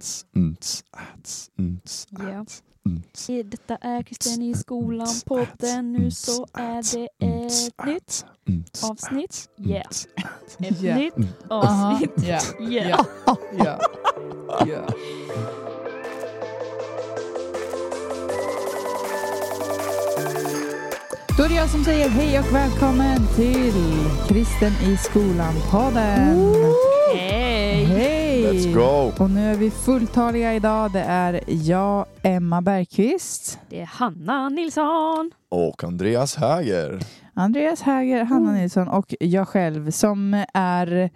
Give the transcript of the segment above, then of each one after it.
ats, ats, Ja. ats, ns. Detta är Kristen i skolan podden. Nu så är det ett nytt avsnitt. Yeah. Ett nytt Aha, avsnitt. Yeah. ja, ja. Då är det jag som säger hej och välkommen till Kristen i skolan-podden. Hej! Let's go! Och nu är vi fulltaliga idag. Det är jag, Emma Bergqvist, Det är Hanna Nilsson. Och Andreas Häger. Andreas Häger, Hanna Nilsson och jag själv som är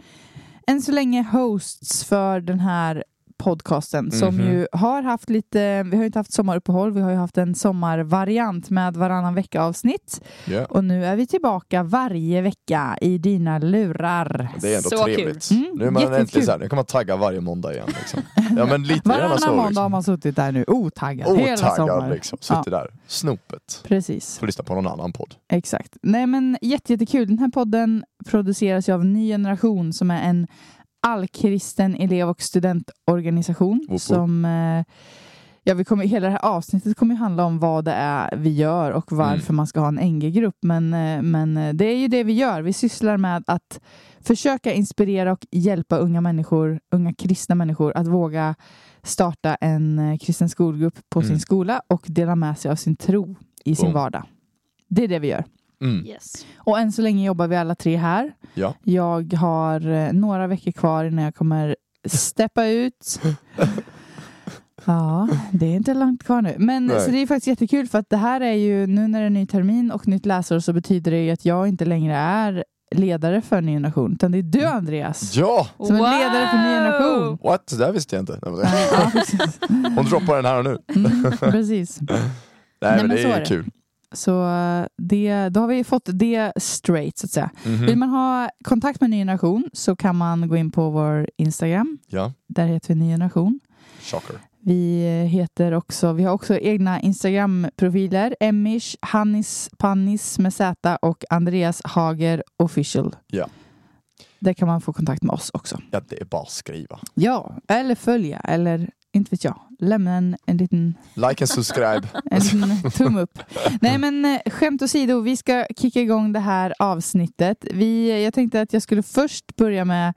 än så länge hosts för den här podcasten som Mhm. ju har haft lite, vi har ju inte haft sommaruppehåll, vi har ju haft en sommarvariant med varannan vecka avsnitt Ja. och nu är vi tillbaka varje vecka i dina lurar. Det är ändå Så trevligt. Mm, nu är man äntligen såhär, nu kan man tagga varje måndag igen. Liksom. Ja men lite Varannan så. måndag har Liksom. man suttit där nu, otaggad, hela Otaggad sommaren. liksom. Suttit där. Snopet. Precis. Får lyssna på någon annan podd. Exakt. Nej men jätte, jättekul. Den här podden produceras ju av Ny Generation som är en allkristen elev och studentorganisation woop. som eh, Ja, vi kommer, hela det här avsnittet kommer ju handla om vad det är vi gör och varför Mm. man ska ha en NG-grupp. Men, eh, men eh, det är ju det vi gör. Vi sysslar med att försöka inspirera och hjälpa unga människor, unga kristna människor att våga starta en kristen skolgrupp på sin Mm. skola och dela med sig av sin tro i sin Boom. vardag. Det är det vi gör. Mm. Yes. Och än så länge jobbar vi alla tre här. Ja. Jag har eh, några veckor kvar innan jag kommer steppa ut. Ja, det är inte långt kvar nu. Men Nej. så det är faktiskt jättekul för att det här är ju, nu när det är ny termin och nytt läsår så betyder det ju att jag inte längre är ledare för Ny Generation, utan det är du Andreas. Ja! Som är ledare för Ny Generation. What? Det där visste jag inte. Nej, men- Ja. Hon droppar den här och nu. Mm, precis. Nej, Nej, men men det är är kul. Så eh, det, då har vi fått det straight så att säga. Mhm. Vill man ha kontakt med Ny Generation så kan man gå in på vår Instagram. Ja, Där heter vi Ny Generation. shocker. Vi heter också, vi har också egna Instagram-profiler. Emmish, Hannis Pannis med Z och Andreas Hager official. Ja. Där kan man få kontakt med oss också. Ja, det är bara att skriva. Ja, eller följa, eller inte vet jag. Lämna en, en liten Like and subscribe. en liten tumme upp. Nej men eh, skämt åsido, vi ska kicka igång det här avsnittet. Vi, jag tänkte att jag skulle först börja med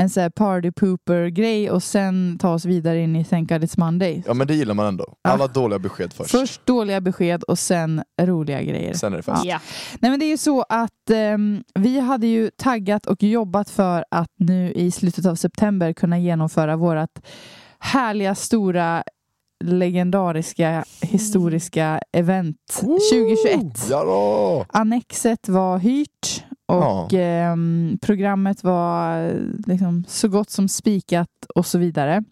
en så här party pooper grej och sen ta oss vidare in i Thank God It's Monday. Ja men det gillar man ändå. Alla dåliga besked först. Först dåliga besked och sen roliga grejer. Sen är det fest. Ja. Nej men det är ju så att ehm, vi hade ju taggat och jobbat för att nu i slutet av september kunna genomföra vårt härliga, stora, legendariska, historiska event 2021. Ja då! Annexet var hyrt och Ja. ehm, programmet var eh, liksom så gott som spikat och så vidare.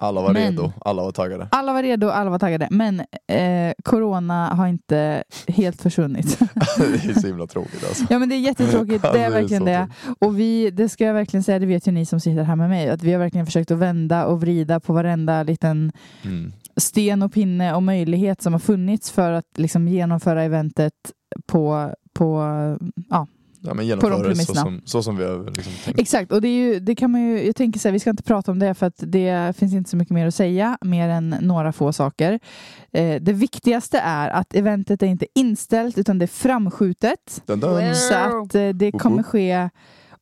Alla var Men- redo, alla var taggade. Alla var redo, alla var taggade. Men eh, corona har inte helt försvunnit. det är så himla tråkigt alltså. ja men det är jättetråkigt, det Alltså, är verkligen så det. Och vi, det ska jag verkligen säga, det vet ju ni som sitter här med mig, att vi har verkligen försökt att vända och vrida på varenda liten Mm. sten och pinne och möjlighet som har funnits för att liksom genomföra eventet på, på ja, Ja, men På de det så premisserna. som, så som vi har liksom tänkt. Exakt, och det, ju, det kan man ju, jag tänker så här, vi ska inte prata om det för att det finns inte så mycket mer att säga, mer än några få saker. Eh, det viktigaste är att eventet är inte inställt utan det är framskjutet. Dun, dun. Så att eh, det kommer ske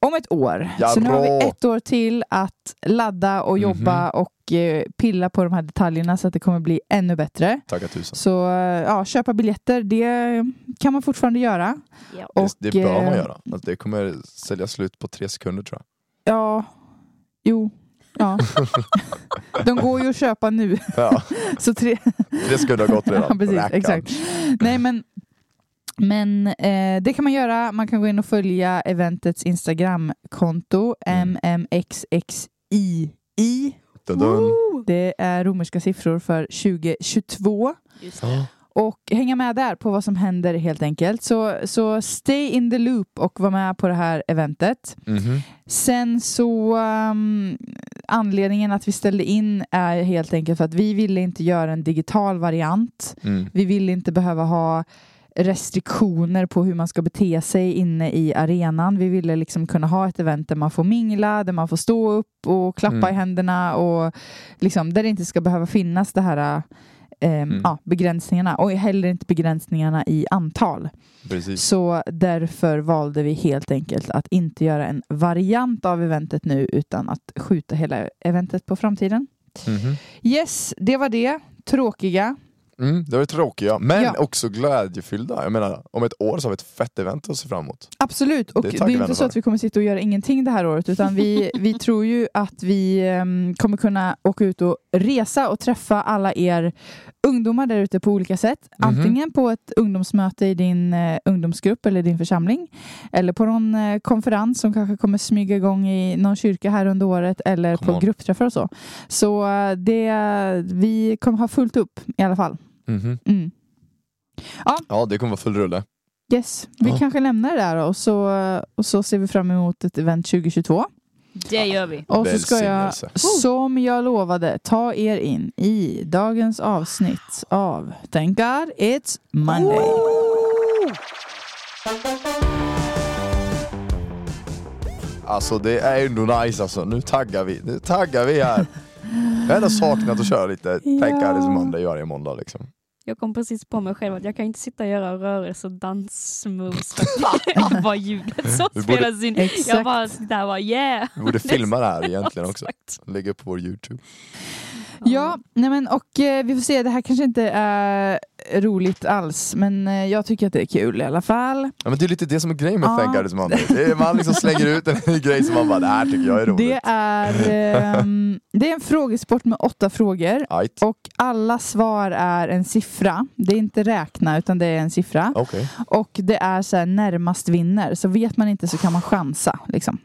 om ett år. Ja, så nu har vi ett år till att ladda och jobba Mhm. och eh, pilla på de här detaljerna så att det kommer bli ännu bättre. Tacka tusen. Så eh, ja, köpa biljetter, det kan man fortfarande göra. Ja. Och, det, det bör man eh, göra. Alltså, det kommer sälja slut på tre sekunder tror Ja, jo, ja. De går ju att köpa nu. jag. Ja, Så tre... tre sekunder har gått redan. Ja, precis, exakt. Nej, men, men eh, det kan man göra. Man kan gå in och följa eventets Instagramkonto, Mm. mmxxii. Det är romerska siffror för 2022. Just det. Och hänga med där på vad som händer helt enkelt. Så, så stay in the loop och var med på det här eventet. Mhm. Sen så um, anledningen att vi ställde in är helt enkelt för att vi ville inte göra en digital variant. Mm. Vi ville inte behöva ha restriktioner på hur man ska bete sig inne i arenan. Vi ville liksom kunna ha ett event där man får mingla, där man får stå upp och klappa Mm. i händerna och liksom, där det inte ska behöva finnas det här eh, Mm. ja, begränsningarna och heller inte begränsningarna i antal. Precis. Så därför valde vi helt enkelt att inte göra en variant av eventet nu utan att skjuta hela eventet på framtiden. Mhm. Yes, det var det. Tråkiga. Mm, det var tråkiga, men Ja. också glädjefyllda. Jag menar, om ett år så har vi ett fett event att se fram emot. Absolut, och Det det är, tackar vi inte så att vi kommer sitta och göra ingenting det här året utan vi, vi tror ju att vi em, kommer kunna åka ut och resa och träffa alla er ungdomar där ute på olika sätt. Mhm. Antingen på ett ungdomsmöte i din eh, ungdomsgrupp eller din församling eller på någon eh, konferens som kanske kommer smyga igång i någon kyrka här under året eller Come på on. gruppträffar och så. Så eh, det, vi kommer ha fullt upp i alla fall. Mhm. Mm. Ja, det kommer vara full rulle. Yes, vi Ja. kanske lämnar det där och så, och så ser vi fram emot ett event 2022. Det gör vi. Och så ska jag, som jag lovade, ta er in i dagens avsnitt av Thank God It's Monday. Alltså det är ändå nice alltså. Nu taggar vi. Nu taggar vi här. Jag har ändå saknat att köra lite Tänk Ja. Alice Monday varje måndag liksom. Jag kom precis på mig själv att jag kan inte sitta och göra rörelser och dansmoves för ljudet som Vi borde- spelas in. Exakt. Jag bara där bara yeah. Vi borde filma det här egentligen också. Lägga upp på vår Youtube. Ja, nej men, och eh, vi får se, det här kanske inte är roligt alls, men eh, jag tycker att det är kul i alla fall. Ja, men det är lite det som är grejen med Ja. Thank Alice Monday. Det är, man liksom slänger ut en grej som man bara, det här tycker jag är roligt. Det är, ehm, det är en frågesport med åtta frågor Ajt. och alla svar är en siffra. Det är inte räkna utan det är en siffra. Okej. Och det är så här närmast vinner. Så vet man inte så kan man chansa. Liksom.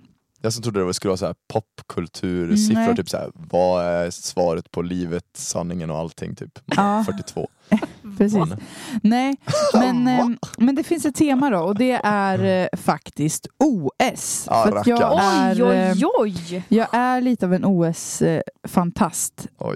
Jag som trodde det skulle vara så här popkultursiffror, typ så här, vad är svaret på livet, sanningen och allting typ. Ja. 42. Precis. Nej, men, ehm, men det finns ett tema då och det är eh, faktiskt OS. Ah, För jag, är, Oj, oj, oj. jag är lite av en OS-fantast. Och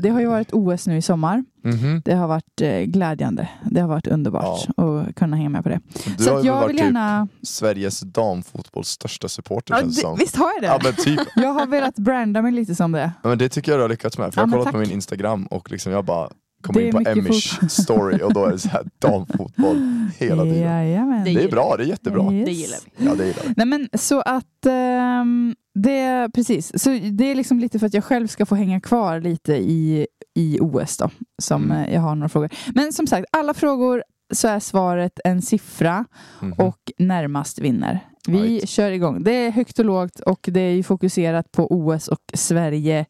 det har ju varit OS nu i sommar. Mhm. Det har varit eh, glädjande. Det har varit underbart att kunna hänga med på det. Du så har jag varit vill typ gärna... Sveriges damfotbolls största supporter Ja, känns det det, som. visst har jag det? Ja men typ. Jag har velat branda mig lite som det. Ja, men det tycker jag du har lyckats med. För Ja, jag har kollat på tack. min Instagram och liksom jag bara kommer in på Emish story och då är det så här damfotboll hela tiden. Jajamän. Det Det är bra, det är jättebra. Yes. Det gillar vi. Ja det gillar vi. Nej men så att ehm, det, precis. Så det är liksom lite för att jag själv ska få hänga kvar lite i, i OS då. Som Mm. eh, jag har några frågor. Men som sagt, alla frågor så är svaret en siffra Mhm. och närmast vinner. Vi Right. kör igång. Det är högt och lågt och det är ju fokuserat på OS och Sverige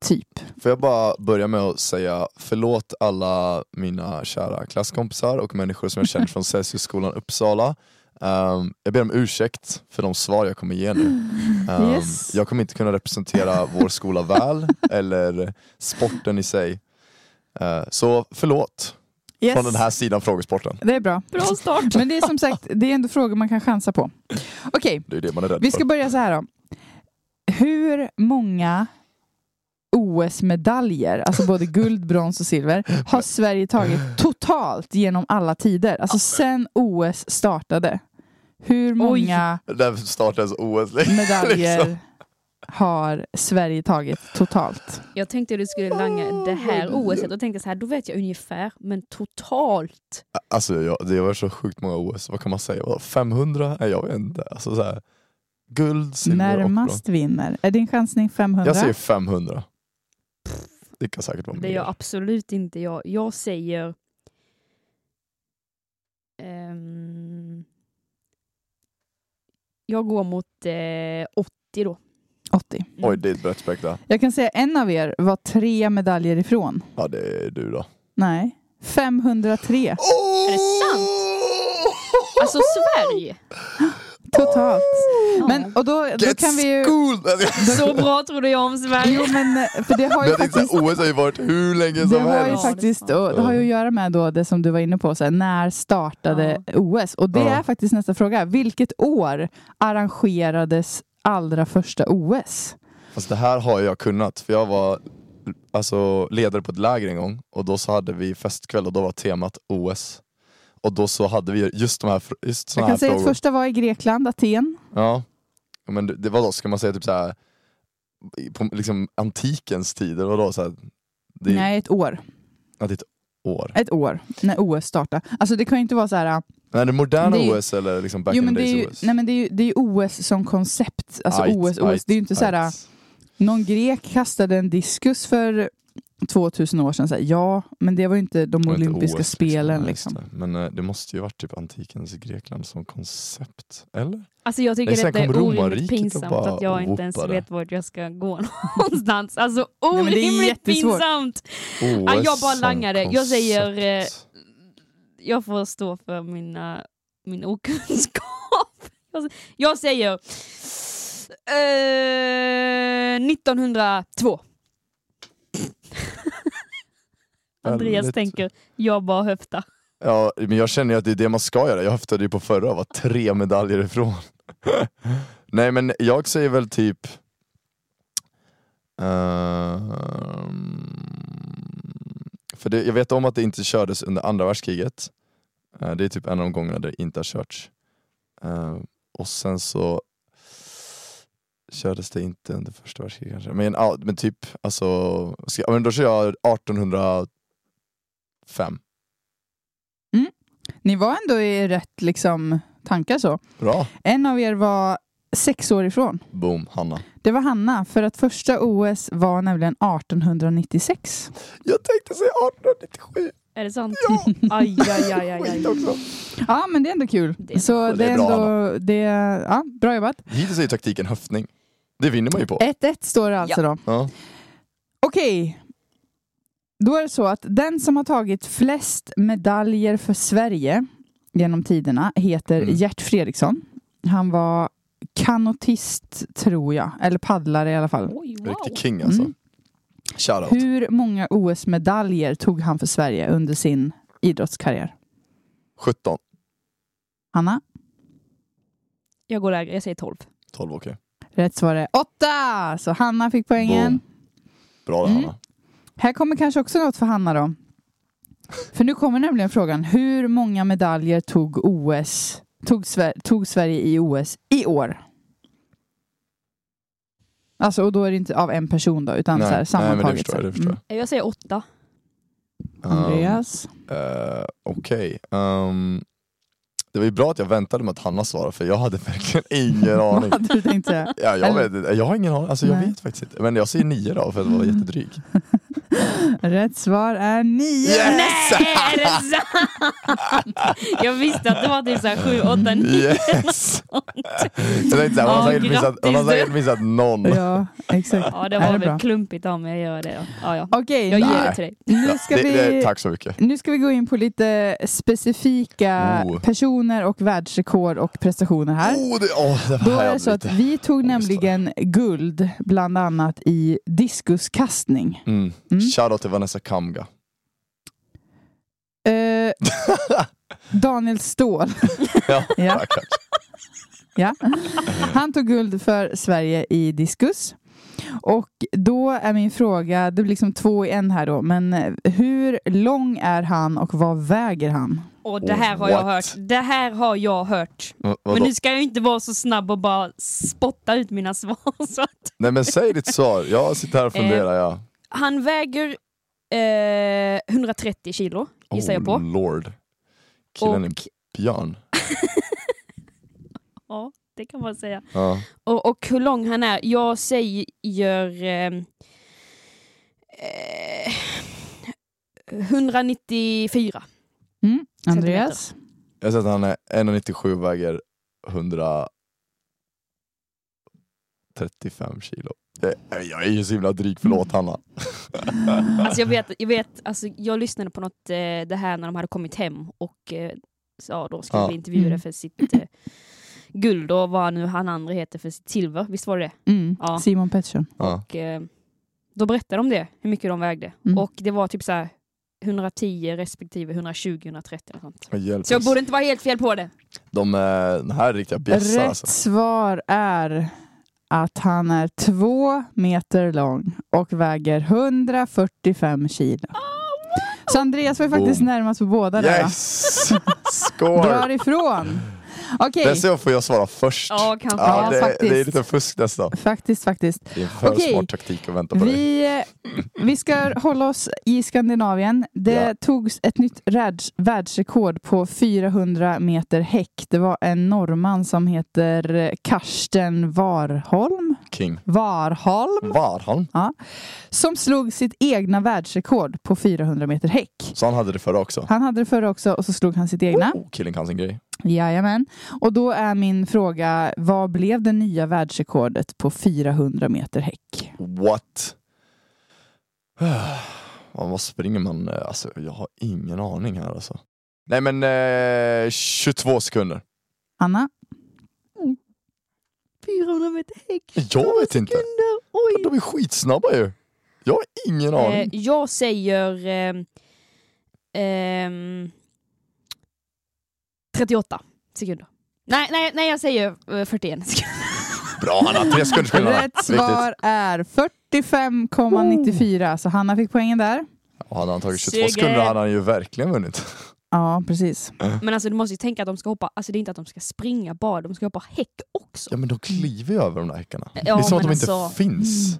typ. Får jag bara börja med att säga förlåt alla mina kära klasskompisar och människor som jag känner från Celsiusskolan Uppsala. Um, jag ber om ursäkt för de svar jag kommer ge nu. Um, Yes. Jag kommer inte kunna representera vår skola väl eller sporten i sig. Uh, så förlåt Yes. från den här sidan frågesporten. Det är bra. Bra start. Men det är som sagt, det är ändå frågor man kan chansa på. Okej, Det är det man är rädd Vi ska för. börja så här då. Hur många OS-medaljer, alltså både guld, brons och silver, har Sverige tagit totalt genom alla tider? Alltså sen OS startade. Hur många Där startades OS. medaljer liksom. har Sverige tagit totalt? Jag tänkte du skulle langa det här OS och tänkte så här, då vet jag ungefär, men totalt. Alltså jag, det var så sjukt många OS, vad kan man säga? Vad, 500? Nej, jag vet inte. Alltså, så här, guld, silver och brons. Närmast vinner. Är din chansning 500? Jag säger 500. Det kan säkert vara Det gör mer. absolut inte jag. Jag säger... ehm, jag går mot eh, 80 då. 80. Mm. Oj, det är ett brett spektra. Jag kan säga en av er var tre medaljer ifrån. Ja, det är du då. Nej. 503 Är det sant? Alltså Sverige! totalt. Ja. Men, och då, då Get kan vi ju... Så bra trodde jag om Sverige. Jo men för det har ju faktiskt... OS har ju varit hur länge Det som har ju helst. Ja, det är faktiskt, och det har ju att göra med då det som du var inne på, så här, när startade OS? Och det Ja. är faktiskt nästa fråga. Vilket år arrangerades allra första OS? Fast det här har jag kunnat, för jag var alltså, ledare på ett läger en gång och då så hade vi festkväll och då var temat OS. Och då så hade vi just de här, just Jag såna kan här säga att frågor. första var i Grekland, Aten. Ja. Men det, det var då, ska man säga typ så här på liksom antikens tider, vadå? Så här, det, är- Nej, ett år. ja, det är ett år. Ett år, när OS startade. Alltså det kan ju inte vara så här... Men är det moderna Det är- OS eller liksom back jo, in the days ju, OS? nej, men det är ju det är OS som koncept. Alltså Ajt, OS, OS. ajt, Det är ju inte så här... ajt. Någon grek kastade en diskus för 2000 år sedan. Så här, ja, men det var ju inte de Det olympiska OS, spelen. Liksom. det. Men eh, det måste ju varit typ antikens Grekland som koncept, eller? Alltså jag tycker Nej, detta är orimligt pinsamt bara att jag inte ens vet vart jag ska gå någonstans. Alltså det orimligt pinsamt! OS Ja, jag bara som langade. Jag säger, eh. Jag får stå för mina, min okunskap. Jag- Jag säger eh, 1902. Andreas tänker, jag bara höftar. Ja, men jag känner ju att det är det man ska göra. Jag höftade ju på förra och var tre medaljer ifrån. Nej men jag säger väl typ ehm, För det, jag vet om att det inte kördes under andra världskriget. Eh, det är typ en av de gångerna det inte har körts. Eh, och sen så kördes det inte under första världskriget kanske. Men, ja, men typ, alltså, ska, men då kör jag 1805. Ni var ändå i rätt liksom, tankar så. Bra! En av er var sex år ifrån. Boom, Hanna. Det var Hanna, för att första OS var nämligen 1896. Jag tänkte säga 1897. Är det sant? Ja. Aj, aj, aj, aj, aj. Ja, men det är ändå kul. Det är så det Det är bra, ändå, det är, ja, bra jobbat. Hittills är ju taktiken höftning. Det vinner man ju på. 1-1 står det alltså då. Ja. Okej. Då är det så att den som har tagit flest medaljer för Sverige genom tiderna heter Mm. Gert Fredriksson. Han var kanotist, tror jag. Eller paddlare i alla fall. Oj, wow. Riktig king alltså. Mm. Shoutout. Hur många OS-medaljer tog han för Sverige under sin idrottskarriär? 17. Hanna? Jag går lägre, jag säger 12. 12 okej. Rätt svar är åtta! Så Hanna fick poängen. Boom. Bra där Mm. Hanna. Här kommer kanske också något för Hanna då. För nu kommer nämligen frågan, hur många medaljer tog OS, tog, Sver- tog Sverige i OS i år? Alltså, och då är det inte av en person då, utan så här, nej, men det sammantaget. förstår jag. Det förstår jag. Jag säger 8. Mm. Andreas? Eh, Okej. Ehm, det var ju bra att jag väntade med att Hanna svarade för jag hade verkligen ingen Vad aning. hade du tänkt säga? Ja, jag, vet, jag har ingen aning, alltså, jag Nej. vet faktiskt inte. Men jag säger nio då för att vara jättedryg. Rätt svar är nio! Yes! Nej, är det sant? Jag visste att det var typ såhär 7, 8, 9. Yes! Jag tänkte såhär, hon har Ja, säkert missat- hon har grattis, säkert missat någon. Ja, exakt. Ja, det var det väl bra? klumpigt av mig att göra det. Ja, ja. Okej, Jag ger nu, det till dig. nu, ska det, det, vi, tack så mycket. nu ska vi gå in på lite specifika Oh. personer och världsrekord och prestationer här. Oh, det, oh, det Då är det så att vi tog ångest nämligen guld bland annat i diskuskastning. Mm. Mm. Shoutout till Vanessa Kamga. Eh, Daniel Ståhl. Ja, Ja. Ja. Han tog guld för Sverige i diskus. Och då är min fråga, det blir liksom två i en här då, men eh, hur lång är han och vad väger han? Och det här har jag What? hört. Det här har jag hört. Men Men nu ska jag inte vara så snabb och bara spotta ut mina svar. Så att Nej men säg ditt svar, jag sitter här och funderar. Ja. han väger eh, 130 kilo, gissar jag på. Oh lord. Killen är Och, björn. ja, det kan man säga. Ja. Och, och hur lång han är, jag säger eh, eh, 194. Mm. Andreas? Jag sett att han är 1,97 och väger 135 kilo. Jag, är ju så himla dryg, förlåt Hanna. Alltså jag vet, jag vet, alltså jag lyssnade på något, eh, det här när de hade kommit hem och eh, sa då skulle Ja. bli intervjuade Mm. för sitt eh, guld och vad nu han andra heter för sitt silver, visst var det det? Mm. Ja. Simon Pettersson. Ja. Och eh, då berättade de det, hur mycket de vägde. Mm. Och det var typ så här 110 respektive 120, 130 och sånt. Men hjälp Så jag borde inte vara helt fel på det. De, eh, den här är riktiga bjässar Rätt alltså. svar är att han är två meter lång och väger 145 kilo. Så Andreas var ju faktiskt Boom. närmast på båda där. va? Yes! drar ifrån. Okej, Dessutom får jag svara först. Ja, kanske. Ja, Ja, det, faktiskt. det är lite fusk nästan. faktiskt, faktiskt. Det är en för Okej. smart taktik att vänta på dig. Vi, vi ska hålla oss i Skandinavien. Det Ja. togs ett nytt världs, världsrekord på 400 meter häck. Det var en norrman som heter Karsten Warholm, King. Warholm Warholm. som slog sitt egna världsrekord på 400 meter häck. Så han hade det förra också. Han hade det förra också och så slog han sitt egna. Oh, killen kan sin grej. Jajamän. Och då är min fråga, vad blev det nya världsrekordet på 400 meter häck? What? Vad springer man? eh, Alltså, jag har ingen aning här alltså. Nej men eh, 22 sekunder. Anna? 400 meter häck. Jag vet inte. Oj. De är skitsnabba ju. Jag har ingen Eh, aning. jag säger ehm, ehm, 38 sekunder. Nej, nej, nej jag säger eh, 41 sekunder. Bra Hanna, tre sekunder skillnad. Rätt svar är 45,94 så Hanna fick poängen där. Och hade han tagit 22 Seger. sekunder hade han ju verkligen vunnit. Ja, precis. Men alltså du måste ju tänka att de ska hoppa, alltså det är inte att de ska springa bara, de ska hoppa häck också. Ja men de kliver ju över de där häckarna. det Ja, är som att de men inte alltså- finns.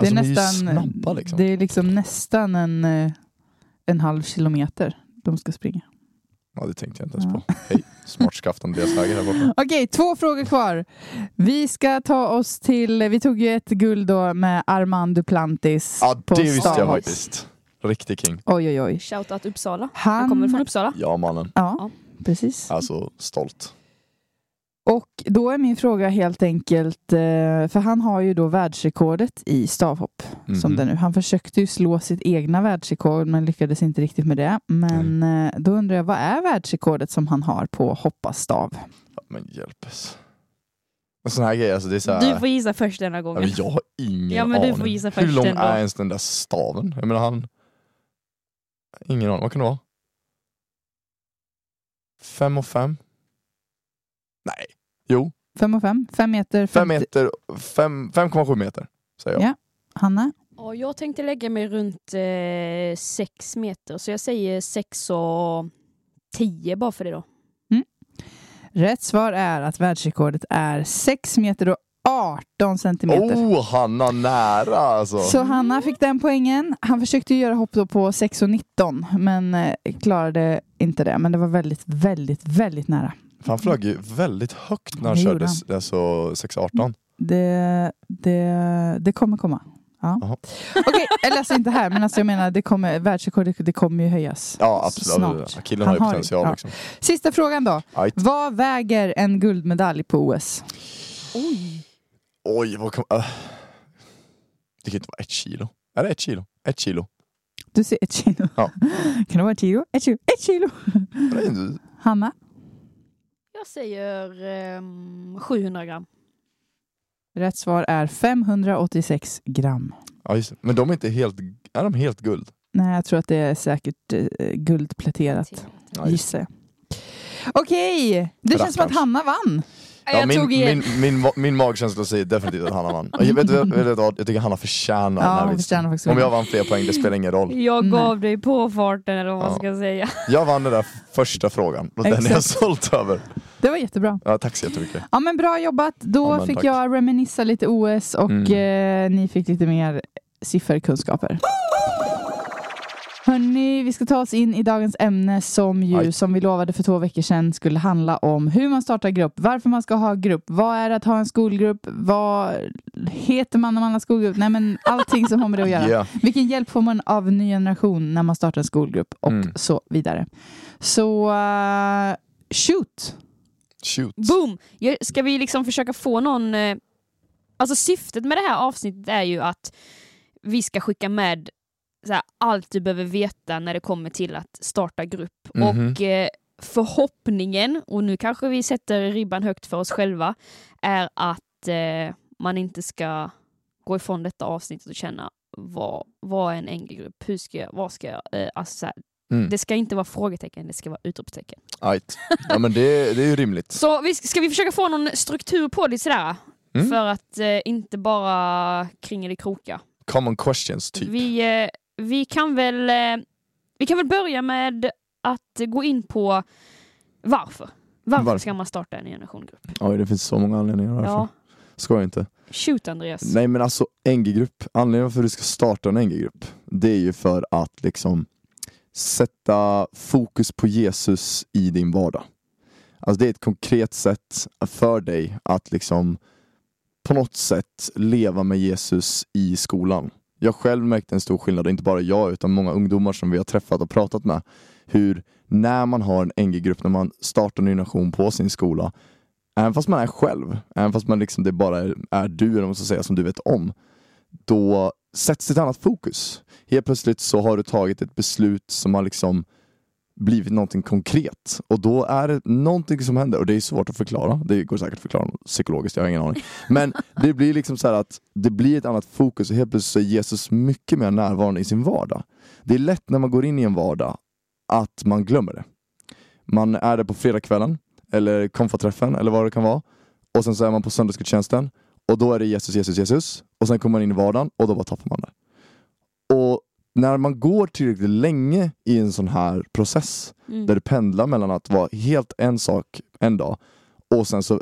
Det är Alltså, de är ju nästan, snabba liksom. det är liksom nästan en, eh, en halv kilometer de ska springa. Ja det tänkte jag inte ens Ja. på. Hej, smart skaft Andreas Häger här borta. Okej, två frågor kvar. Vi ska ta oss till, vi tog ju ett guld då med Armand Duplantis Ja på det visste jag faktiskt. Riktig king. Oj, oj, oj. Shoutout Uppsala. Han kommer Han, från Uppsala. Ja mannen. ja, precis. Alltså stolt. Och då är min fråga helt enkelt, eh, för han har ju då världsrekordet i stavhopp. Som Mhm. det nu. Han försökte ju slå sitt egna världsrekord men lyckades inte riktigt med det. Men eh, då undrar jag, vad är världsrekordet som han har på hoppastav? Ja, men hjälpes. En sån här grej, alltså det är så här, Du får gissa först denna ja, gången. men Jag har ingen Ja, men du aning. får gissa Hur först lång ändå. är ens den där staven? Jag menar han... Ingen aning, vad kan det vara? Fem och fem? Nej. Jo, Fem och fem? Fem meter? fem 50 meter, fem- 5,7 meter säger jag. Ja. Hanna? Ja, jag tänkte lägga mig runt eh, sex meter, så jag säger sex och tio bara för det då. Rätt svar är att världsrekordet är 6 meter och 18 centimeter. Oh, Hanna nära alltså. Så Hanna fick den poängen. Han försökte göra hopp då på 6 och 19 men eh, klarade inte det. Men det var väldigt, väldigt, väldigt nära. För han flög ju väldigt högt när han Det körde han. alltså 6,18. Det, det, det kommer komma. Ja. Jaha. Okej, eller alltså inte här, men alltså jag menar det kommer, världsrekordet det kommer ju höjas. Ja absolut, Snart. killen Han har ju potential ja. liksom. Sista frågan då. Ajt. Vad väger en guldmedalj på OS? Oj! Oj, vad kan... äh. Det kan inte vara ett kilo. Är det ett kilo? Ett kilo. Du säger ett kilo. Ja. Kan det vara ett kilo? Ett kilo? Ett kilo! Det är inte- Hanna? Jag säger ehm, 700 gram. Rätt svar är 586 gram. Ja, just det. Men de är inte helt... Är de helt guld? Nej, jag tror att det är säkert eh, guldpläterat, Ja, just gissar jag. Okej, det känns som att. Hanna vann. Ja, jag min, tog igen. min, min, min magkänsla säger definitivt att Hanna vann. Jag, vet, vet, vet, jag tycker Hanna förtjänar den Ja, här hon vinsten. förtjänar Om jag vann fler poäng, det spelar ingen roll. Jag Nej. gav dig på farten eller vad man ska säga. Jag vann den där första frågan och den är jag stolt över. Det var jättebra. Ja, tack så jättemycket. Ja men bra jobbat. Då Ja, men fick tack. jag reminissa lite OS och Mm. eh, ni fick lite mer sifferkunskaper. Hörni, vi ska ta oss in i dagens ämne som ju, Aj. som vi lovade för två veckor sedan, skulle handla om hur man startar grupp, varför man ska ha grupp, vad är det att ha en skolgrupp, vad heter man när man har skolgrupp, nej men allting som har med det att göra. Yeah. Vilken hjälp får man av en ny generation när man startar en skolgrupp och Mm. så vidare. Så eh, shoot! Shoot. Boom! Ska vi liksom försöka få någon... eh, Alltså syftet med det här avsnittet är ju att vi ska skicka med här, allt du behöver veta när det kommer till att starta grupp. Mhm. Och eh, förhoppningen, och nu kanske vi sätter ribban högt för oss själva, är att eh, man inte ska gå ifrån detta avsnittet och känna vad, vad är en NG-grupp? Hur ska jag, vad ska jag, eh, alltså så här, Mm. det ska inte vara frågetecken, det ska vara utropstecken. Ajt. Ja men det, det är ju rimligt. Så vi, ska vi försöka få någon struktur på det sådär? Mm. För att eh, inte bara kringelikroka. Common questions typ. Vi, eh, vi, kan väl, eh, vi kan väl börja med att gå in på Varför? Varför, Varför? ska man starta en generationgrupp? Oj, det finns så många anledningar varför. Ja, Skojar inte. shoot Andreas. Nej men alltså NG-grupp, anledningen för att du ska starta en NG-grupp det är ju för att liksom sätta fokus på Jesus i din vardag. Alltså det är ett konkret sätt för dig att liksom på något sätt leva med Jesus i skolan. Jag själv märkte en stor skillnad, inte bara jag utan många ungdomar som vi har träffat och pratat med. Hur när man har en NG-grupp, när man startar en ny nation på sin skola, även fast man är själv, även fast man liksom det bara är, är du, eller vad man ska säga, som du vet om, då sätts ett annat fokus. Helt plötsligt så har du tagit ett beslut som har liksom blivit någonting konkret och då är det någonting som händer och det är svårt att förklara. Det går säkert att förklara psykologiskt, jag har ingen aning. Men det blir liksom så här att det blir ett annat fokus och helt plötsligt är Jesus mycket mer närvarande i sin vardag. Det är lätt när man går in i en vardag att man glömmer det. Man är där på fredagskvällen eller konfaträffen eller vad det kan vara och sen så är man på söndagsgudstjänsten och då är det Jesus, Jesus, Jesus och sen kommer man in i vardagen och då bara tappar man det. Och när man går tillräckligt länge i en sån här process Mm. där du pendlar mellan att vara helt en sak en dag och sen så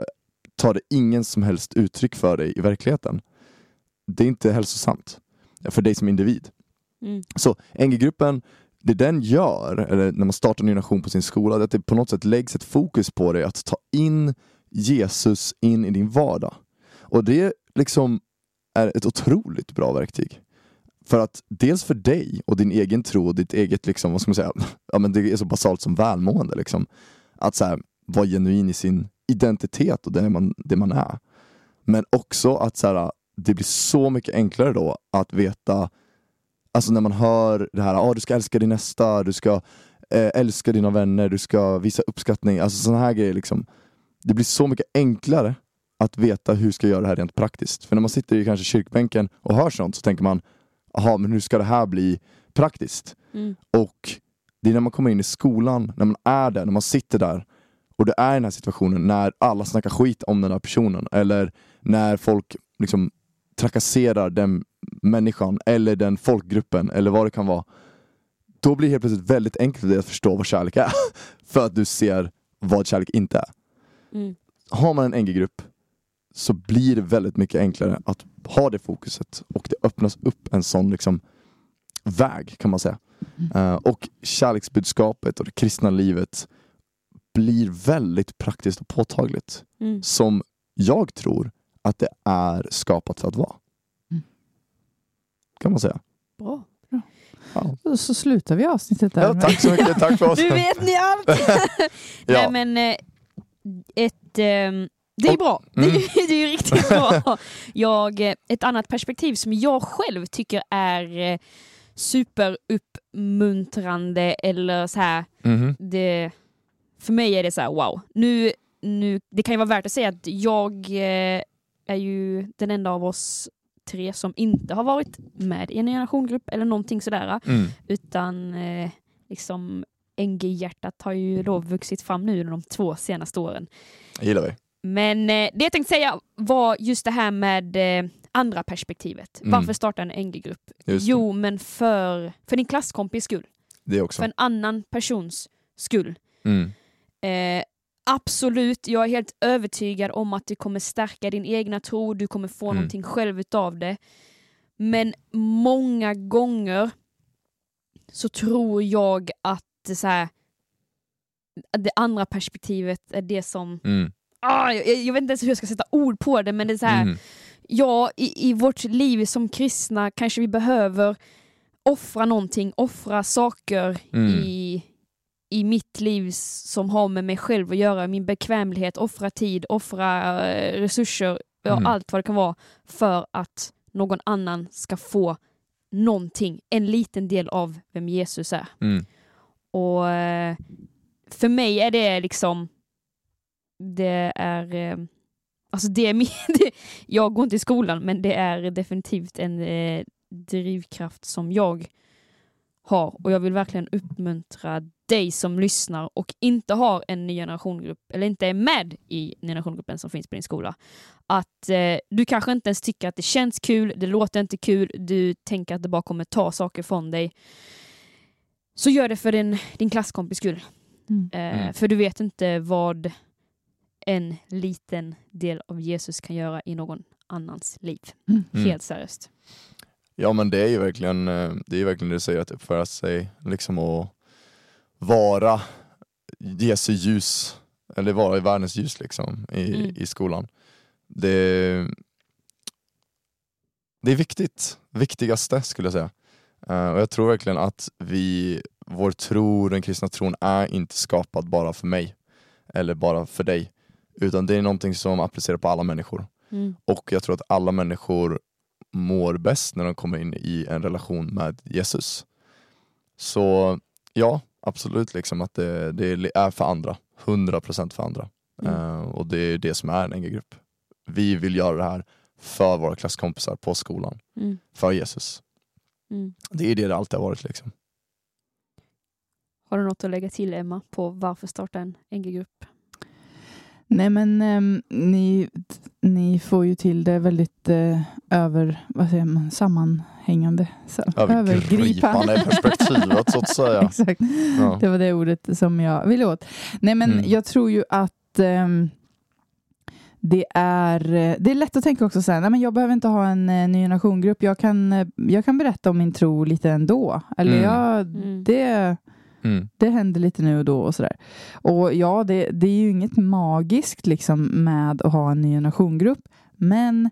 tar det ingen som helst uttryck för dig i verkligheten. Det är inte hälsosamt för dig som individ. Mm. Så NG-gruppen, det den gör, eller när man startar en ny nation på sin skola, det är att det på något sätt läggs ett fokus på dig att ta in Jesus in i din vardag. Och det liksom är ett otroligt bra verktyg. För att dels för dig och din egen tro och ditt eget, liksom, vad ska man säga, ja, men det är så basalt som välmående. Liksom. Att så här, vara genuin i sin identitet och det man, det man är. Men också att så här, det blir så mycket enklare då att veta, alltså när man hör det här, ah, du ska älska din nästa, du ska eh, älska dina vänner, du ska visa uppskattning, alltså sådana här grejer. Liksom. Det blir så mycket enklare att veta hur ska jag göra det här rent praktiskt. För när man sitter i kanske kyrkbänken och hör sånt så tänker man, jaha men hur ska det här bli praktiskt? Mm. Och det är när man kommer in i skolan, när man är där, när man sitter där och det är i den här situationen när alla snackar skit om den här personen eller när folk liksom trakasserar den människan eller den folkgruppen eller vad det kan vara. Då blir det helt plötsligt väldigt enkelt för dig att förstå vad kärlek är. För att du ser vad kärlek inte är. Mm. Har man en NG-grupp så blir det väldigt mycket enklare att ha det fokuset och det öppnas upp en sån liksom väg kan man säga. Eh, och kärleksbudskapet och det kristna livet blir väldigt praktiskt och påtagligt. Mm. Som jag tror att det är skapat för att vara. Mm. Kan man säga. Bra. Ja. Och så slutar vi avsnittet där. Ja, tack så mycket, tack för oss. Nu vet ni allt! Ja. Nej men eh, ett, ehm, det är Och- bra. Det, Mm. är, det är riktigt bra. Jag, eh, ett annat perspektiv som jag själv tycker är eh, superuppmuntrande eller så här, Mhm. det, för mig är det så här wow. Nu, nu, det kan ju vara värt att säga att jag eh, är ju den enda av oss tre som inte har varit med i en generationgrupp eller någonting sådär Mm. utan liksom NG-hjärtat har ju då vuxit fram nu de två senaste åren. Det gillar vi. Men eh, det jag tänkte säga var just det här med eh, andra perspektivet. Mm. Varför starta en NG-grupp? Jo, men för, för din klasskompis skull. Det också. För en annan persons skull. Mm. Eh, absolut, jag är helt övertygad om att det kommer stärka din egna tro, du kommer få Mm. någonting själv utav det. Men många gånger så tror jag att det, så här, det andra perspektivet är det som... Mm. Ah, jag, jag vet inte ens hur jag ska sätta ord på det, men det är så här, Mm. ja, i, i vårt liv som kristna kanske vi behöver offra någonting, offra saker Mm. i, i mitt liv som har med mig själv att göra, min bekvämlighet, offra tid, offra eh, resurser, ja, Mm. allt vad det kan vara, för att någon annan ska få någonting, en liten del av vem Jesus är. Mm. Och eh, för mig är det liksom, det är, eh, alltså det är min, jag går inte i skolan men det är definitivt en eh, drivkraft som jag har och jag vill verkligen uppmuntra dig som lyssnar och inte har en ny generationgrupp eller inte är med i generationgruppen som finns på din skola. Att eh, du kanske inte ens tycker att det känns kul, det låter inte kul, du tänker att det bara kommer ta saker från dig. Så gör det för din, din klasskompis skull. Mm. Eh, Mm. För du vet inte vad en liten del av Jesus kan göra i någon annans liv. Mm. Mm. Helt seriöst. Ja men det är ju verkligen eh, det, är verkligen det du säger, att uppföra sig liksom och vara Jesu ljus, eller vara i världens ljus liksom i, Mm. i skolan. Det, det är viktigt, viktigaste skulle jag säga. Eh, och jag tror verkligen att vi, vår tro, den kristna tron är inte skapad bara för mig eller bara för dig. Utan det är någonting som applicerar på alla människor. Mm. Och jag tror att alla människor mår bäst när de kommer in i en relation med Jesus. Så ja, absolut liksom att det, det är för andra. 100% för andra. Mm. Eh, och det är det som är en NG-grupp. Vi vill göra det här för våra klasskompisar på skolan. Mm. För Jesus. Mm. Det är det det alltid har varit. Liksom. Har du något att lägga till Emma på varför starta en NG-grupp? Nej men ehm, ni, ni får ju till det väldigt eh, över, vad säger man, sammanhängande. Så, Övergripande perspektivet så att säga. Exakt. Ja. Det var det ordet som jag ville åt. Nej men Mm. jag tror ju att ehm, det är, eh, det är lätt att tänka också så här, nej men jag behöver inte ha en eh, ny generationgrupp. Jag kan, eh, jag kan berätta om min tro lite ändå. Eller Mm. jag, Mm. det, Mm. det händer lite nu och då och sådär. Och ja, det, det är ju inget magiskt liksom med att ha en ny generationgrupp. Men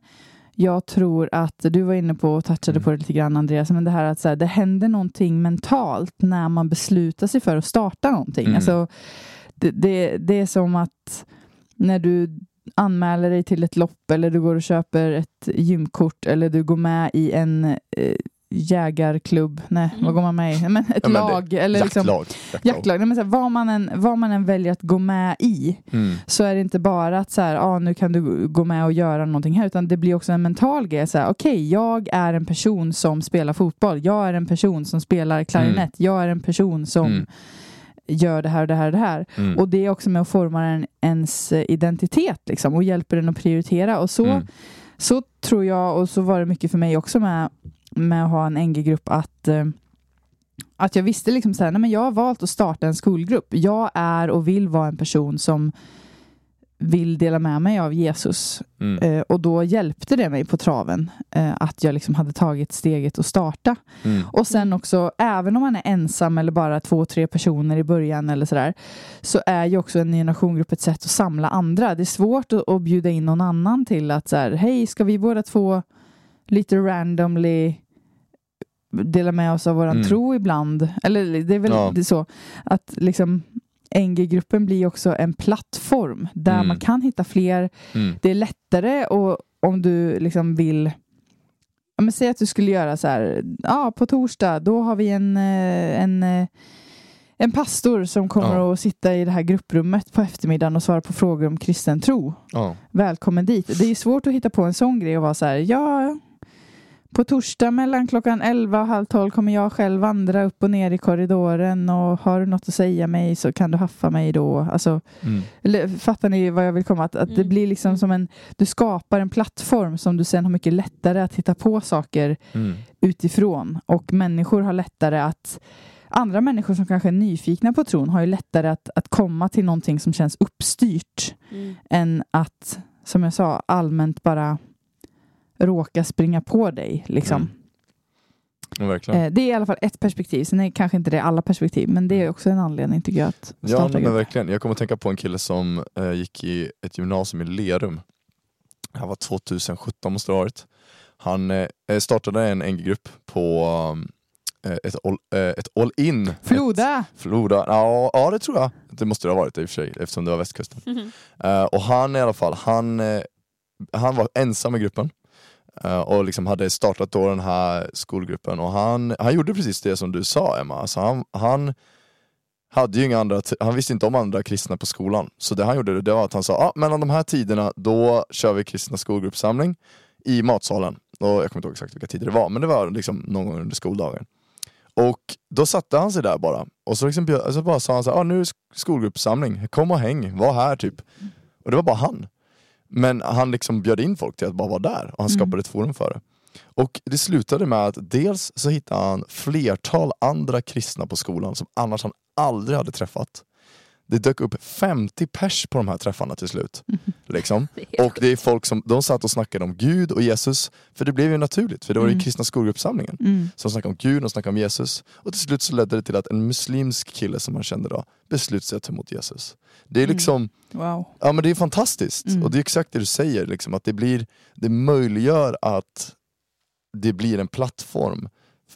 jag tror att du var inne på och touchade Mm. på det lite grann Andreas, men det här att så här, det händer någonting mentalt när man beslutar sig för att starta någonting. Mm. Alltså, det, det, det är som att när du anmäler dig till ett lopp eller du går och köper ett gymkort eller du går med i en eh, jägarklubb, nej Mm. vad går man med i? Men ett Ja, men det- lag eller liksom, Jaktlag. Jaktlag. jaktlag. Nej, men så här, vad, man än, vad man än väljer att gå med i Mm. så är det inte bara att så här, ah, nu kan du gå med och göra någonting här utan det blir också en mental grej. Okej, jag är en person som spelar fotboll. Jag är en person som spelar klarinett. Jag är en person som Mm. gör det här och det här och det här. Mm. Och det är också med att forma en, ens identitet liksom, och hjälper den att prioritera. Och så, Mm. så tror jag, och så var det mycket för mig också med, med att ha en NG-grupp, att, eh, att jag visste liksom så här, nej men jag har valt att starta en skolgrupp. Jag är och vill vara en person som vill dela med mig av Jesus. Mm. Eh, och då hjälpte det mig på traven eh, att jag liksom hade tagit steget att starta. Mm. Och sen också, även om man är ensam eller bara två, tre personer i början eller sådär, så är ju också en generationgrupp ett sätt att samla andra. Det är svårt att, att bjuda in någon annan till att så här, hej, ska vi båda två lite randomly dela med oss av våran Mm. tro ibland? Eller det är väl Ja. det är så att liksom NG-gruppen blir också en plattform där Mm. man kan hitta fler Mm. det är lättare och om du liksom vill ja, men säg att du skulle göra så här, ja på torsdag då har vi en, eh, en, eh, en pastor som kommer Ja. att sitta i det här grupprummet på eftermiddagen och svara på frågor om kristen tro. Ja. Välkommen dit. Det är ju svårt att hitta på en sån grej och vara så här, ja på torsdag mellan klockan 11 och halv 12 kommer jag själv vandra upp och ner i korridoren och har du något att säga mig så kan du haffa mig då. Alltså, Mm. eller fattar ni vad jag vill komma? Att, att det Mm. blir liksom som en, du skapar en plattform som du sen har mycket lättare att hitta på saker Mm. utifrån och människor har lättare att Andra människor som kanske är nyfikna på tron har ju lättare att, att komma till någonting som känns uppstyrt Mm. än att, som jag sa, allmänt bara råka springa på dig. Liksom. Mm. Ja. Eh, det är i alla fall ett perspektiv. Sen är kanske inte det alla perspektiv, men det är också en anledning tycker jag att Ja men verkligen. Jag kommer att tänka på en kille som eh, gick i ett gymnasium i Lerum. Det här var 2017 måste det ha varit. Han eh, startade en NG-grupp på eh, ett, all, eh, ett all-in. Ett, Floda! Floda. Ja, ja det tror jag. Det måste det ha varit i och för sig eftersom det var västkusten. Mhm. Eh, och han i alla fall, han, eh, han var ensam i gruppen. Eh, och liksom hade startat då den här skolgruppen och han, han gjorde precis det som du sa Emma. Alltså han, han hade ju inga andra, han visste inte om andra kristna på skolan. Så det han gjorde det var att han sa, ah, mellan de här tiderna då kör vi kristna skolgruppssamling i matsalen. Och jag kommer inte ihåg exakt vilka tider det var, men det var liksom någon gång under skoldagen. Och då satte han sig där bara, och så, liksom så alltså bara sa han så här, ah, nu är det skolgruppssamling, kom och häng, var här typ. Och det var bara han. Men han liksom bjöd in folk till att bara vara där och han Mm. skapade ett forum för det. Och det slutade med att dels så hittade han flertal andra kristna på skolan som annars han aldrig hade träffat. Det dök upp 50 pers på de här träffarna till slut. Liksom. Och det är folk som de satt och snackade om Gud och Jesus, för det blev ju naturligt, för det var ju Mm. kristna skolgruppssamlingen Mm. som snackade om Gud och snackade om Jesus. Och till slut så ledde det till att en muslimsk kille som man kände då beslutade sig att ta emot Jesus. Det är Mm. liksom, Wow. ja men det är fantastiskt. Mm. Och det är exakt det du säger, liksom, att det, blir, det möjliggör att det blir en plattform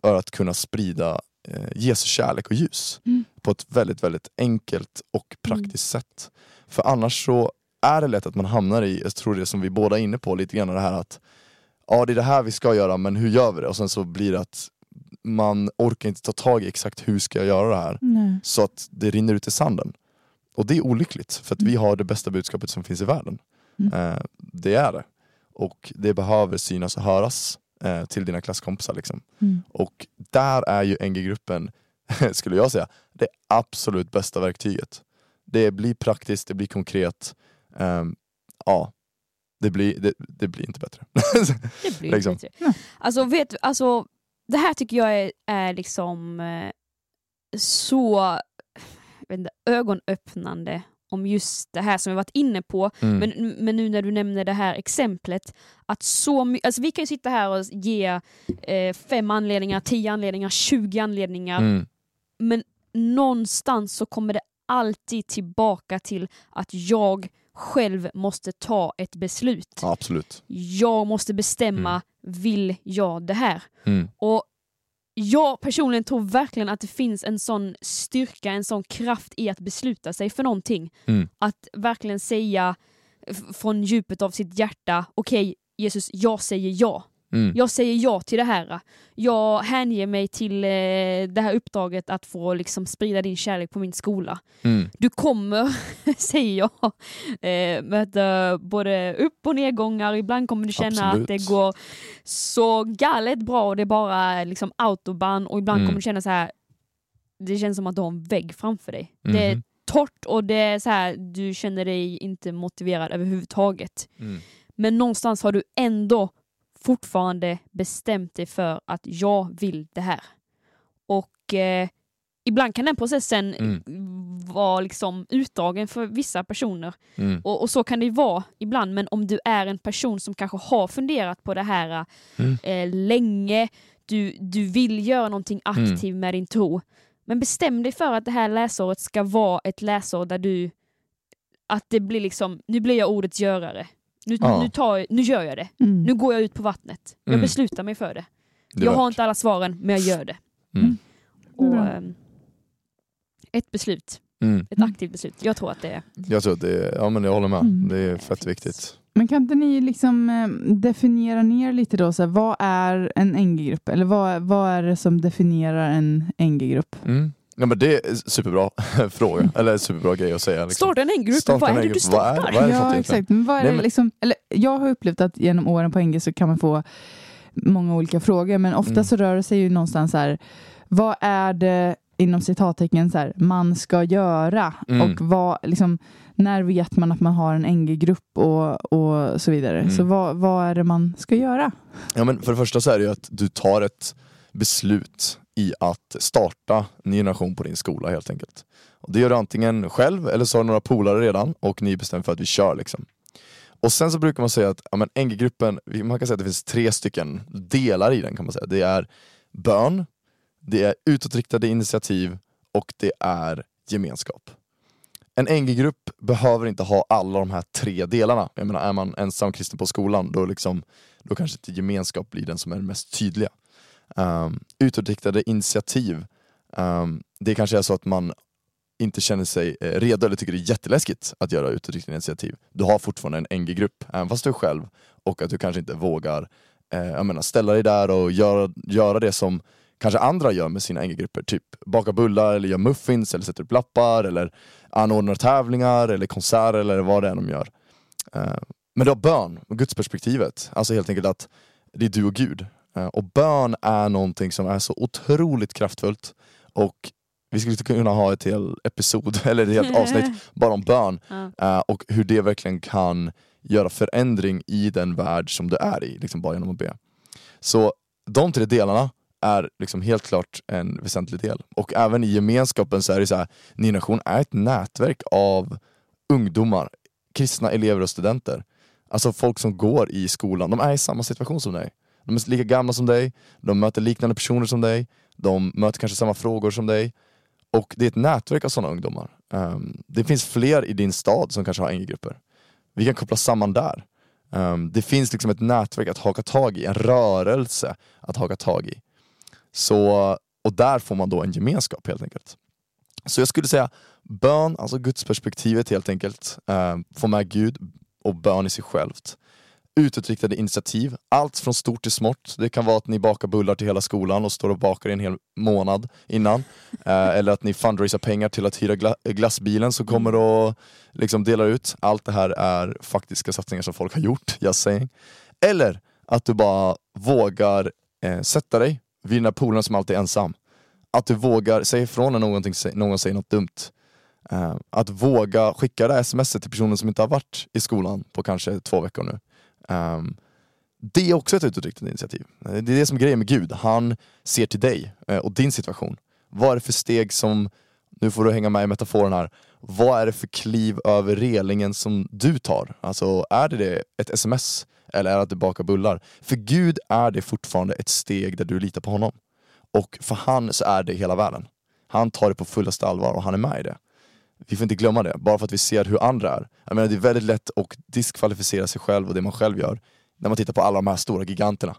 för att kunna sprida eh, Jesu kärlek och ljus Mm. på ett väldigt, väldigt enkelt och praktiskt sätt. För annars så är det lätt att man hamnar i, jag tror det som vi båda är inne på, lite grann det här att ja det är det här vi ska göra men hur gör vi det? Och sen så blir det att man orkar inte ta tag i exakt hur ska jag göra det här Nej. så att det rinner ut i sanden. Och det är olyckligt för att vi har det bästa budskapet som finns i världen. Mm. Eh, det är det. Och det behöver synas och höras eh, till dina klasskompisar. Liksom. Mm. Och där är ju NG-gruppen, skulle jag säga, det absolut bästa verktyget. Det blir praktiskt, det blir konkret. Ehm, ja, det blir, det, det blir inte bättre. Det blir Liksom. bättre. Ja. Alltså, vet, alltså, det här tycker jag är, är liksom eh, så inte, ögonöppnande om just det här som vi varit inne på. Mm. Men, men nu när du nämner det här exemplet, att så alltså vi kan ju sitta här och ge eh, fem anledningar, tio anledningar, 20 anledningar, Mm. men någonstans så kommer det alltid tillbaka till att jag själv måste ta ett beslut. Absolut. Jag måste bestämma, vill jag det här? Mm. Och jag personligen tror verkligen att det finns en sån styrka, en sån kraft i att besluta sig för någonting. Mm. Att verkligen säga från djupet av sitt hjärta, okej Jesus, jag säger ja. Mm. Jag säger ja till det här. Jag hänger mig till eh, det här uppdraget att få liksom, sprida din kärlek på min skola. Mm. Du kommer, säger jag, eh, möta både upp och nedgångar. Ibland kommer du känna Absolut. att det går så galet bra och det är bara liksom autobahn och ibland Mm. kommer du känna så här. det känns som att du har en vägg framför dig. Det är Mhm. torrt och det är så här, du känner dig inte motiverad överhuvudtaget. Mm. Men någonstans har du ändå fortfarande bestämt dig för att jag vill det här. Och eh, ibland kan den processen Mm. vara liksom utdragen för vissa personer. Mm. Och, och så kan det ju vara ibland, men om du är en person som kanske har funderat på det här Mm. eh, länge, du, du vill göra någonting aktivt med din tro, men bestäm dig för att det här läsåret ska vara ett läsår där du, att det blir liksom, nu blir jag ordets görare. Nu, Ja. nu, tar, nu gör jag det. Mm. Nu går jag ut på vattnet. Jag Mm. beslutar mig för det. Det jag har inte alla svaren, men jag gör det. Mm. Och, Bra. ehm, ett beslut, Mm. ett aktivt beslut. Jag tror att det är... Jag tror att det är, ja men jag håller med. Mm. Det är fett viktigt. Men kan inte ni liksom eh, definiera ner lite då, så här, vad är en NG-grupp? Eller vad, vad är det som definierar en NG-grupp? Mm. Ja, men det är en superbra fråga, eller en superbra grej att säga. Liksom. Starta en grupp, Starta vad är det du startar? Vad är- vad är det för ja, något egentligen? exakt. Men vad är Nej, det men- liksom, eller, jag har upplevt att genom åren på NG så kan man få många olika frågor, men ofta Mm. så rör det sig ju någonstans så här, vad är det inom citattecken så här, man ska göra? Mm. Och vad, liksom, när vet man att man har en NG-grupp och, och så vidare? Mm. Så vad, vad är det man ska göra? Ja, men för det första så är det ju att du tar ett beslut i att starta en generation på din skola helt enkelt. Och det gör du antingen själv eller så har du några polare redan och ni bestämmer för att vi kör. Liksom. Och sen så brukar man säga att ja, men NG-gruppen, man kan säga att det finns tre stycken delar i den kan man säga. Det är bön, det är utåtriktade initiativ och det är gemenskap. En NG-grupp behöver inte ha alla de här tre delarna. Jag menar, är man ensam kristen på skolan då, liksom, då kanske inte gemenskap blir den som är den mest tydliga. Um, utåtriktade initiativ, um, det kanske är så att man inte känner sig eh, redo eller tycker det är jätteläskigt att göra utåtriktade initiativ. Du har fortfarande en NG-grupp, även fast du är själv och att du kanske inte vågar eh, jag menar, ställa dig där och göra, göra det som kanske andra gör med sina NG-grupper. Typ baka bullar, eller gör muffins, eller sätter upp lappar, eller anordnar tävlingar, eller konserter eller vad det är de gör. Eh, men du har bön, och gudsperspektivet. Alltså helt enkelt att det är du och Gud. Eh, och bön är någonting som är så otroligt kraftfullt. Och vi skulle kunna ha ett helt episod, eller ett helt avsnitt, bara om bön. Ja. Eh, och hur det verkligen kan göra förändring i den värld som du är i, liksom bara genom att be. Så de tre delarna är liksom helt klart en väsentlig del. Och även i gemenskapen så är det så här, Ny Generation är ett nätverk av ungdomar, kristna elever och studenter. Alltså folk som går i skolan, de är i samma situation som dig. De är lika gamla som dig, de möter liknande personer som dig, de möter kanske samma frågor som dig. Och det är ett nätverk av sådana ungdomar. Um, det finns fler i din stad som kanske har NG-grupper. Vi kan koppla samman där. Um, det finns liksom ett nätverk att haka tag i, en rörelse att haka tag i. Så, och där får man då en gemenskap helt enkelt. Så jag skulle säga bön, alltså gudsperspektivet helt enkelt. Um, få med Gud och bön i sig självt utåtriktade initiativ. Allt från stort till smått. Det kan vara att ni bakar bullar till hela skolan och står och bakar i en hel månad innan. Eh, eller att ni fundraisar pengar till att hyra gla glassbilen som kommer och liksom delar ut. Allt det här är faktiska satsningar som folk har gjort, just saying. Eller att du bara vågar eh, sätta dig vid den där poolen som alltid är ensam. Att du vågar säga ifrån när någonting, någon säger något dumt. Uh, att våga skicka det smset till personen som inte har varit i skolan på kanske två veckor nu. Um, det är också ett utåtriktat initiativ. Det är det som är grejen med Gud. Han ser till dig eh, och din situation. Vad är det för steg som, nu får du hänga med i metaforen här, vad är det för kliv över relingen som du tar? Alltså är det ett sms eller är det att du bakar bullar? För Gud är det fortfarande ett steg där du litar på honom. Och för han så är det hela världen. Han tar det på fullaste allvar och han är med i det. Vi får inte glömma det, bara för att vi ser hur andra är. Jag menar, det är väldigt lätt att diskvalificera sig själv och det man själv gör när man tittar på alla de här stora giganterna.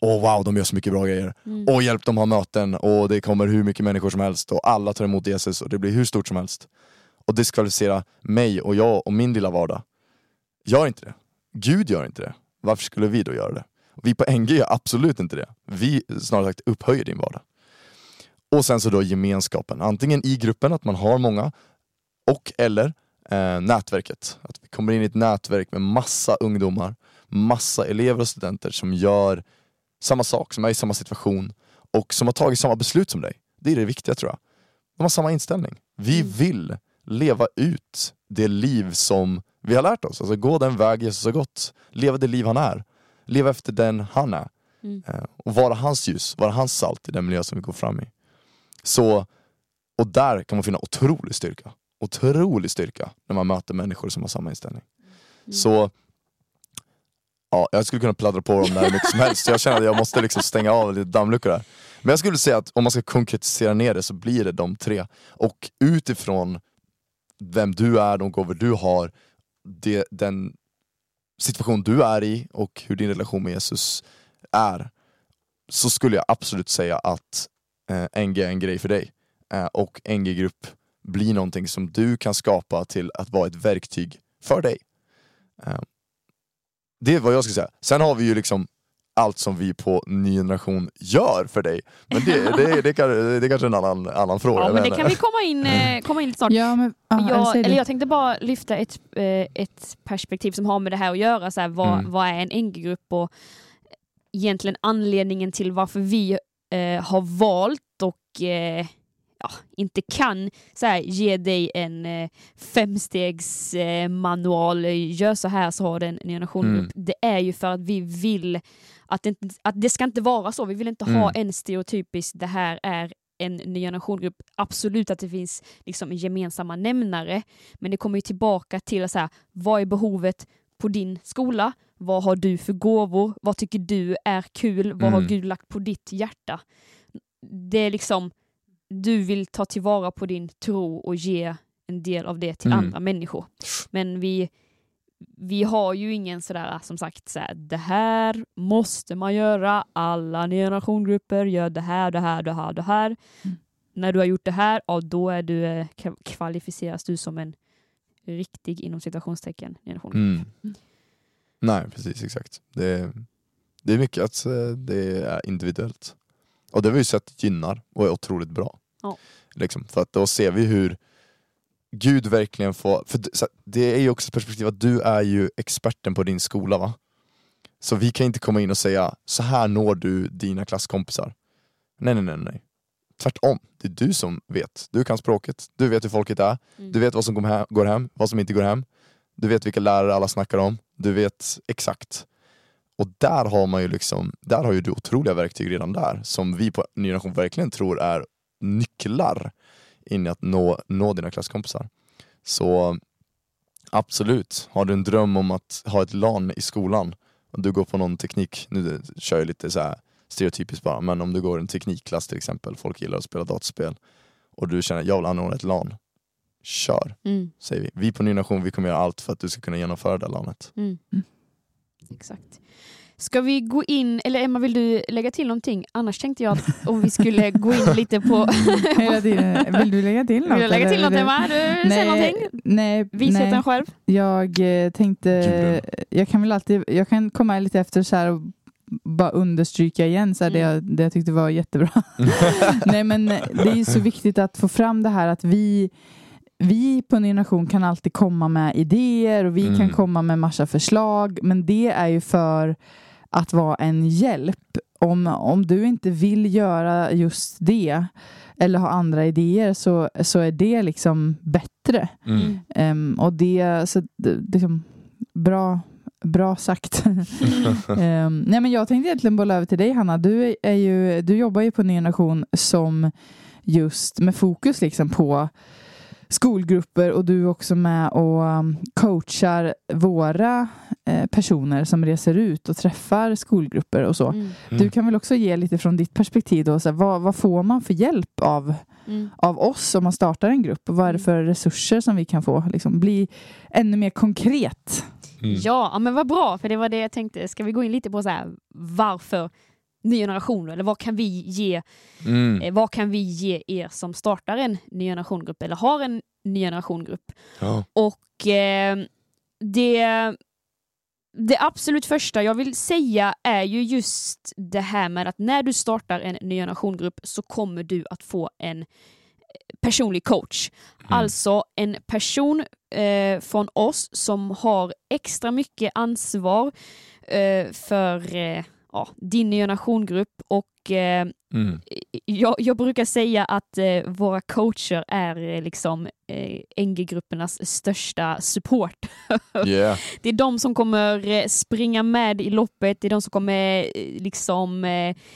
Åh oh, wow, de gör så mycket bra grejer. Mm. Åh hjälp, de har möten och det kommer hur mycket människor som helst och alla tar emot Jesus och det blir hur stort som helst. Och diskvalificera mig och jag och min lilla vardag. Gör inte det. Gud gör inte det. Varför skulle vi då göra det? Vi på NG gör absolut inte det. Vi snarare sagt upphöjer din vardag. Och sen så då gemenskapen, antingen i gruppen, att man har många, och eller eh, nätverket. Att vi kommer in i ett nätverk med massa ungdomar, massa elever och studenter som gör samma sak, som är i samma situation och som har tagit samma beslut som dig. Det är det viktiga tror jag. De har samma inställning. Vi mm. vill leva ut det liv som vi har lärt oss. Alltså gå den väg Jesus har gått. Leva det liv han är. Leva efter den han är. Mm. Eh, och vara hans ljus, vara hans salt i den miljö som vi går fram i. Så, och där kan man finna otrolig styrka otrolig styrka när man möter människor som har samma inställning. Mm. Så ja, jag skulle kunna pladdra på dem där mycket som helst, jag känner att jag måste liksom stänga av lite dammluckor där. Men jag skulle säga att om man ska konkretisera ner det så blir det de tre. Och utifrån vem du är, de gåvor du har, det, den situation du är i och hur din relation med Jesus är, så skulle jag absolut säga att eh, NG är en grej för dig. Eh, och NG-grupp bli någonting som du kan skapa till att vara ett verktyg för dig. Eh, det är vad jag skulle säga. Sen har vi ju liksom allt som vi på ny generation gör för dig. Men det, det, det, kan, det är kanske en annan, annan fråga. Ja, men det kan vi komma in, eh, komma in snart. Ja, men, aha, jag, eller jag tänkte bara lyfta ett, eh, ett perspektiv som har med det här att göra. Så här, vad, mm. vad är en NG-grupp och egentligen anledningen till varför vi eh, har valt och eh, ja, inte kan så här, ge dig en eh, femstegsmanual, eh, gör så här så har du en generation mm. Det är ju för att vi vill att det, att det ska inte vara så. Vi vill inte mm. ha en stereotypisk, det här är en ny generationgrupp. Absolut att det finns liksom gemensamma nämnare, men det kommer ju tillbaka till så här, vad är behovet på din skola? Vad har du för gåvor? Vad tycker du är kul? Vad mm. har Gud lagt på ditt hjärta? Det är liksom du vill ta tillvara på din tro och ge en del av det till mm. andra människor. Men vi, vi har ju ingen sådär som sagt så här, det här måste man göra, alla generationsgrupper gör det här, det här, det här, det här. Mm. När du har gjort det här, ja, då är du, eh, kvalificeras du som en riktig inom citationstecken generationsgrupp. Mm. Mm. Nej, precis exakt. Det, det är mycket att eh, det är individuellt. Och det har vi sett gynnar och är otroligt bra. Ja. Liksom, för att då ser vi hur Gud verkligen får, för det är ju också ett perspektiv att du är ju experten på din skola va? Så vi kan inte komma in och säga, så här når du dina klasskompisar. Nej, nej, nej, nej. Tvärtom, det är du som vet. Du kan språket, du vet hur folket är, mm. du vet vad som går hem, vad som inte går hem. Du vet vilka lärare alla snackar om, du vet exakt. och där har man ju liksom, där har ju du otroliga verktyg redan där som vi på Ny Generation verkligen tror är nycklar in i att nå, nå dina klasskompisar. Så absolut, har du en dröm om att ha ett LAN i skolan och du går på någon teknik, nu kör jag lite så här stereotypiskt bara, men om du går en teknikklass till exempel, folk gillar att spela dataspel och du känner jag vill anordna ett LAN, kör, Mm. säger vi. Vi på Ny Nation, vi kommer göra allt för att du ska kunna genomföra det LANet. Mm. Mm. Exakt. Ska vi gå in, eller Emma vill du lägga till någonting? Annars tänkte jag att om vi skulle gå in lite på... Hela tiden. Vill du lägga till något? Vill du lägga till eller? något Emma? Du säger någonting? Nej, Visheten nej. själv? Jag eh, tänkte, jag kan väl alltid, jag kan komma lite efter så här och bara understryka igen så här, det, Mm. jag, det jag tyckte var jättebra. Nej men det är ju så viktigt att få fram det här att vi vi på Ny Nation kan alltid komma med idéer och vi Mm. kan komma med massa förslag men det är ju för att vara en hjälp. Om, om du inte vill göra just det eller ha andra idéer så, så är det liksom bättre. Mm. Ehm, och det, så, det, liksom, bra, bra sagt. Ehm, nej men jag tänkte egentligen bolla över till dig Hanna. Du, är, är ju, du jobbar ju på Ny Generation som just med fokus liksom på skolgrupper och du är också med och um, coachar våra eh, personer som reser ut och träffar skolgrupper och så. Mm. Du kan väl också ge lite från ditt perspektiv då, så här, vad, vad får man för hjälp av Mm. av oss om man startar en grupp? Och vad är det för resurser som vi kan få? Liksom, bli ännu mer konkret. Mm. Ja, ja, men vad bra, för det var det jag tänkte. Ska vi gå in lite på så här, varför ny generation, eller vad kan vi ge Mm. Eh, vad kan vi ge er som startar en ny generation-grupp eller har en ny generation-grupp? Ja. Och eh, det, det absolut första jag vill säga är ju just det här med att när du startar en ny generation-grupp så kommer du att få en eh, personlig coach. Mm. Alltså en person eh, från oss som har extra mycket ansvar eh, för eh, ja, din generation-grupp och eh, Mm. jag, jag brukar säga att eh, våra coacher är eh, liksom eh, NG-gruppernas största support. Yeah. Det är de som kommer eh, springa med i loppet, det är de som kommer eh, liksom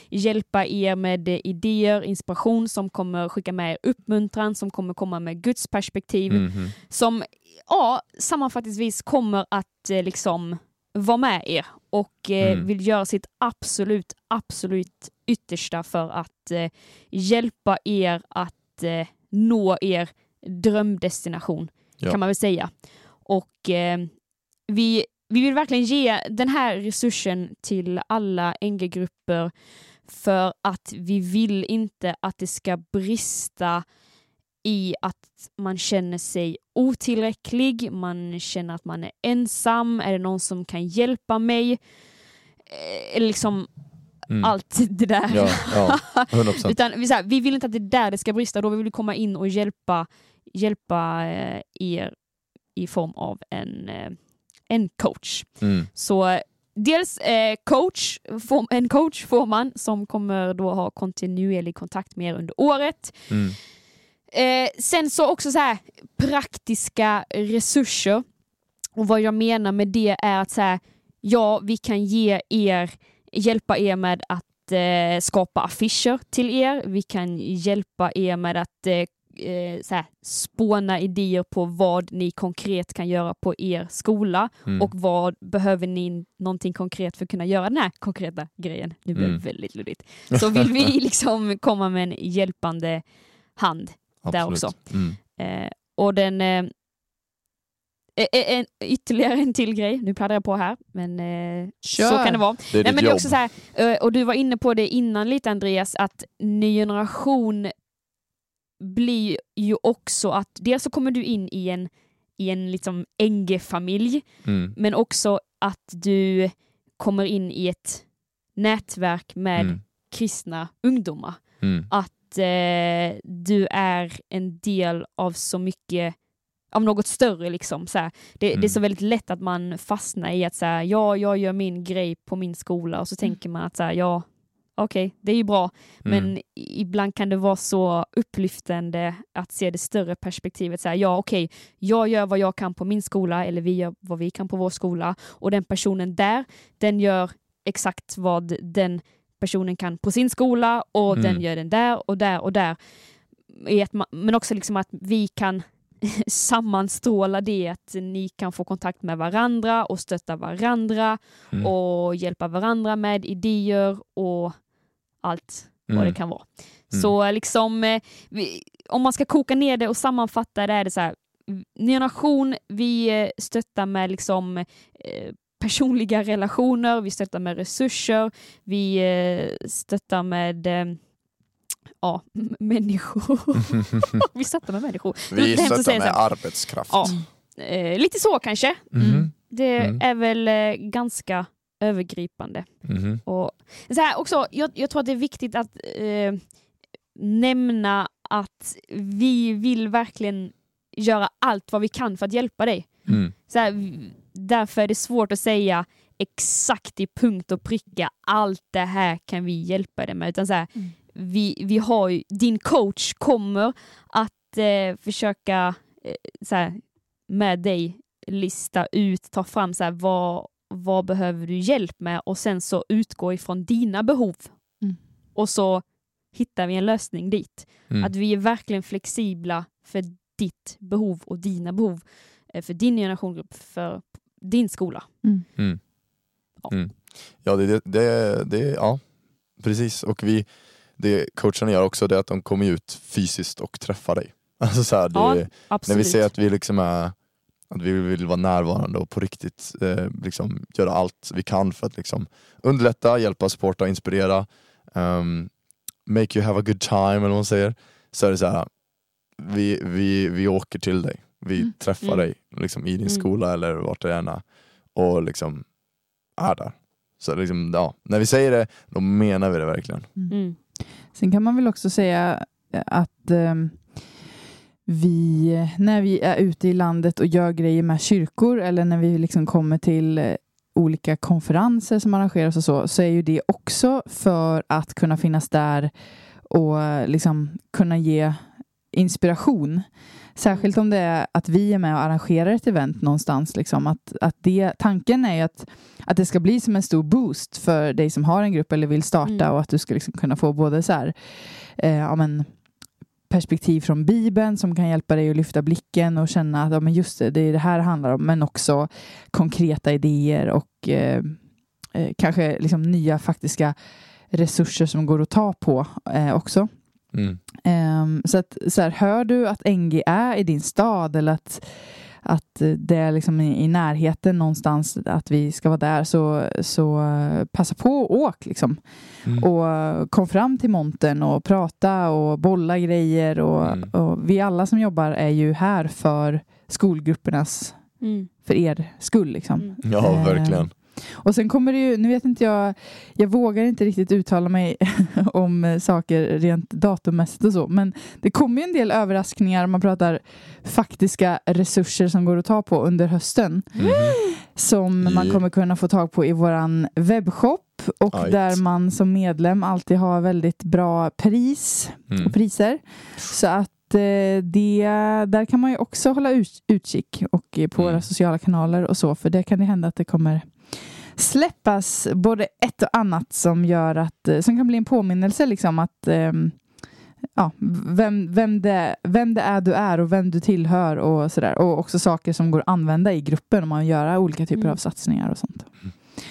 hjälpa er med idéer, inspiration, som kommer skicka med er uppmuntran, som kommer komma med Guds perspektiv, Mhm. som ja, sammanfattningsvis kommer att liksom vara med er och eh, Mm. vill göra sitt absolut, absolut yttersta för att eh, hjälpa er att eh, nå er drömdestination, Ja. kan man väl säga. Och eh, vi, vi vill verkligen ge den här resursen till alla NG-grupper för att vi vill inte att det ska brista i att man känner sig otillräcklig, man känner att man är ensam, är det någon som kan hjälpa mig? Eh, Eller liksom Mm. allt det där. Ja, ja. 100%. Utan vi, så här, vi vill inte att det är där det ska brista, då vill vi komma in och hjälpa, hjälpa eh, er i form av en, eh, en coach. Mm. Så dels eh, coach, får, en coach får man som kommer då ha kontinuerlig kontakt med er under året. Mm. Eh, sen så också så här praktiska resurser. Och vad jag menar med det är att så här, ja, vi kan ge er, hjälpa er med att eh, skapa affischer till er. Vi kan hjälpa er med att eh, eh, så här, spåna idéer på vad ni konkret kan göra på er skola Mm. och vad behöver ni någonting konkret för att kunna göra den här konkreta grejen. Nu blev det Mm. väldigt luddigt. Så vill vi liksom komma med en hjälpande hand där Absolut. också. Mm. Eh, och den... Eh, eh, en, ytterligare en till grej, nu pladdrar jag på här, men eh, så kan det vara. Det är Nej, men det är också så här, eh, och du var inne på det innan lite Andreas, att ny generation blir ju också att dels så kommer du in i en, i en liksom NG-familj, Mm. men också att du kommer in i ett nätverk med Mm. kristna ungdomar Mm. att eh, du är en del av så mycket av något större liksom. Så här. Det, det är Mm. så väldigt lätt att man fastnar i att så här, ja, jag gör min grej på min skola och så tänker man att så här, ja, okej, det är ju bra, men Mm. ibland kan det vara så upplyftande att se det större perspektivet. Så här, ja, okej, jag gör vad jag kan på min skola eller vi gör vad vi kan på vår skola och den personen där, den gör exakt vad den personen kan på sin skola och Mm. den gör den där och där och där. Men också liksom att vi kan sammanstråla det, att ni kan få kontakt med varandra och stötta varandra Mm. och hjälpa varandra med idéer och allt vad Mm. det kan vara. Mm. Så liksom, eh, vi, om man ska koka ner det och sammanfatta det är det så här, Nya Nation, vi eh, stöttar med liksom eh, personliga relationer, vi stöttar med resurser, vi eh, stöttar med eh, ja, människor. vi stöttar med människor. Det Vi stöttar med arbetskraft. Ja. Eh, lite så kanske. Mhm. Det Mm. är väl eh, ganska övergripande. Mhm. Och så här också, jag, jag tror att det är viktigt att eh, nämna att vi vill verkligen göra allt vad vi kan för att hjälpa dig. Mm. Så här, därför är det svårt att säga exakt i punkt och pricka allt det här kan vi hjälpa dig med. Utan så här, Mm. vi, vi har ju, din coach kommer att eh, försöka eh, så här, med dig lista ut, ta fram så här, vad, vad behöver du hjälp med och sen så utgå ifrån dina behov. Mm. Och så hittar vi en lösning dit. Mm. Att vi är verkligen flexibla för ditt behov och dina behov. Eh, För din generationgrupp, för din skola. Mm. Ja. Mm. Ja, det, det, det, det, ja, precis. Och vi, det coacherna gör också det är att de kommer ut fysiskt och träffar dig. Alltså så här, det, Ja, när vi säger att vi liksom är att vi vill vara närvarande och på riktigt eh, liksom göra allt vi kan för att liksom underlätta, hjälpa, supporta, inspirera. Um, make you have a good time eller vad man säger. Så är det så här, vi, vi, vi åker till dig. Vi Mm. träffar Mm. dig liksom, i din Mm. skola eller vart det än är och liksom är där. Så liksom, ja, när vi säger det, då menar vi det verkligen. Mm. Sen kan man väl också säga eh, att ehm, vi, när vi är ute i landet och gör grejer med kyrkor eller när vi liksom kommer till eh, olika konferenser som arrangeras och så, så är ju det också för att kunna finnas där och eh, liksom kunna ge inspiration. Särskilt om det är att vi är med och arrangerar ett event någonstans. Liksom. Att, att det, tanken är ju att, att det ska bli som en stor boost för dig som har en grupp eller vill starta Mm. och att du ska liksom kunna få både så här, eh, ja, men, perspektiv från Bibeln som kan hjälpa dig att lyfta blicken och känna att ja, men just det, det är det här det handlar om, men också konkreta idéer och eh, eh, kanske liksom nya faktiska resurser som går att ta på eh, också. Mm. Ehm, så att så här, hör du att NG är i din stad eller att, att det är liksom i, i närheten någonstans att vi ska vara där så, så eh, passa på och åk liksom. Mm. Och kom fram till montern och prata och bolla grejer och, Mm. och vi alla som jobbar är ju här för skolgruppernas, Mm. för er skull liksom. Mm. Ja, verkligen. Och sen kommer det ju, nu vet inte jag, jag vågar inte riktigt uttala mig om eh, saker rent datummässigt och så, men det kommer ju en del överraskningar om man pratar faktiska resurser som går att ta på under hösten Mhm. som man kommer kunna få tag på i våran webbshop och Ajt. där man som medlem alltid har väldigt bra pris Mm. och priser. Så att eh, det, där kan man ju också hålla ut, utkik och eh, på Mm. våra sociala kanaler och så, för det kan det hända att det kommer släppas både ett och annat som gör att, eh, som kan bli en påminnelse liksom att ehm, ja, vem, vem, det, vem det är du är och vem du tillhör och sådär. Och också saker som går att använda i gruppen om man göra olika typer Mm. av satsningar och sånt.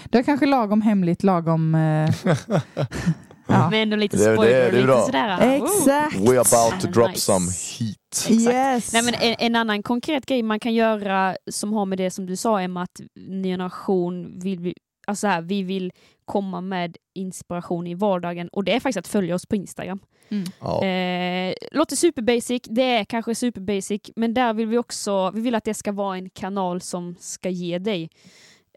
Det är kanske lagom hemligt, lagom... Eh, ja. Men ändå lite Det- det- spoiler, det är lite sådär. Exakt! We're about to drop Nice. some heat. Yes! Nej, men en, en annan konkret grej man kan göra som har med det som du sa Emma, att Ny Generation vill vi, alltså här, vi vill komma med inspiration i vardagen och det är faktiskt att följa oss på Instagram. Ja. Eh, låter superbasic, det är kanske superbasic, men där vill vi också, vi vill att det ska vara en kanal som ska ge dig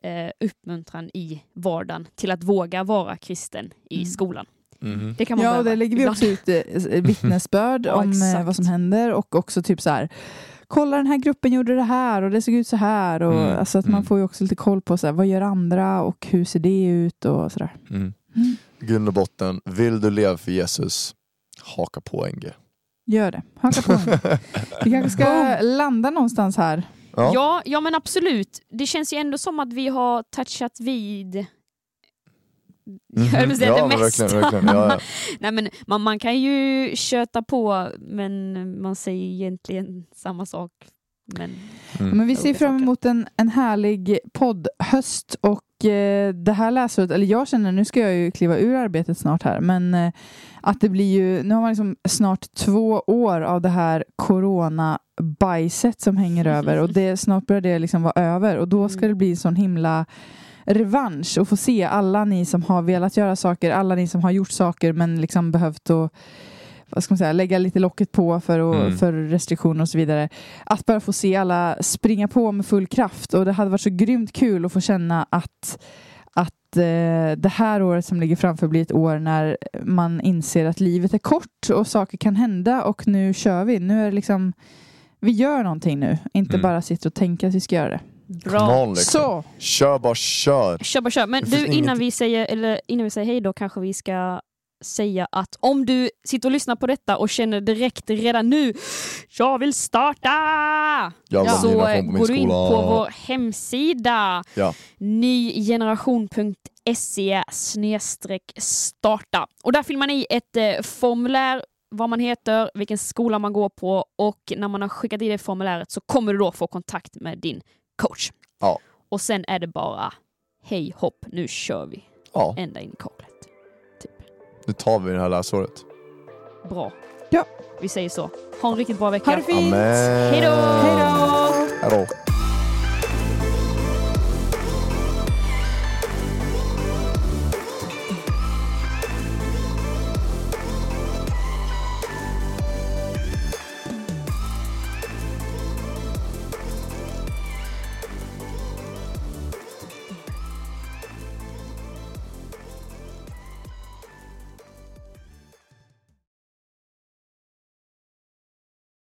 eh, uppmuntran i vardagen till att våga vara kristen i Mm. skolan. Mhm. Det kan man Ja, behöva där lägger vi också ut eh, vittnesbörd Ja, om eh, exakt. vad som händer och också typ så här kolla den här gruppen gjorde det här och det såg ut så här och Mm, alltså att man mm. får ju också lite koll på så här, vad gör andra och hur ser det ut och sådär. Mm. Mm. Grund och botten, vill du leva för Jesus, haka på NG. Gör det, haka på. vi kanske ska landa någonstans här. Ja. Ja, ja men absolut. Det känns ju ändå som att vi har touchat vid Mhm. Jag vill säga ja, det mesta. verkligen, verkligen. Ja, ja. Nej, men man, man kan ju köta på men man säger egentligen samma sak. Men Mm. Men vi ser fram emot en, en härlig poddhöst och eh, det här läsåret, eller jag känner, nu ska jag ju kliva ur arbetet snart här, men eh, att det blir ju, nu har man liksom snart två år av det här corona-bajset som hänger över och det, snart börjar det liksom vara över och då ska Mm. det bli en sån himla revansch och få se alla ni som har velat göra saker, alla ni som har gjort saker men liksom behövt att vad ska man säga, lägga lite locket på för, att, Mm. för restriktioner och så vidare. Att bara få se alla springa på med full kraft och det hade varit så grymt kul att få känna att, att eh, det här året som ligger framför blir ett år när man inser att livet är kort och saker kan hända och nu kör vi. Nu är det liksom, vi gör någonting nu, inte Mm. bara sitter och tänker att vi ska göra det. Come bra. on, liksom. Så! Kör bara kör. Kör bara kör. Men du, innan vi, säger, eller, innan vi säger hej då kanske vi ska säga att om du sitter och lyssnar på detta och känner direkt redan nu, jag vill starta! Jag vill Ja. Så eh, går du in på vår hemsida Ja. nygeneration.se starta. Och där fyller man i ett eh, formulär vad man heter, vilken skola man går på och när man har skickat i det formuläret så kommer du då få kontakt med din coach. Ja. Och sen är det bara hej hopp, nu kör vi Ja, ända in i kaklet. Typ. nu tar vi det här läsåret. Bra. Ja. Vi säger så. Ha en riktigt bra vecka. Ha det fint! Amen. Hej då! Hej då! Hej då.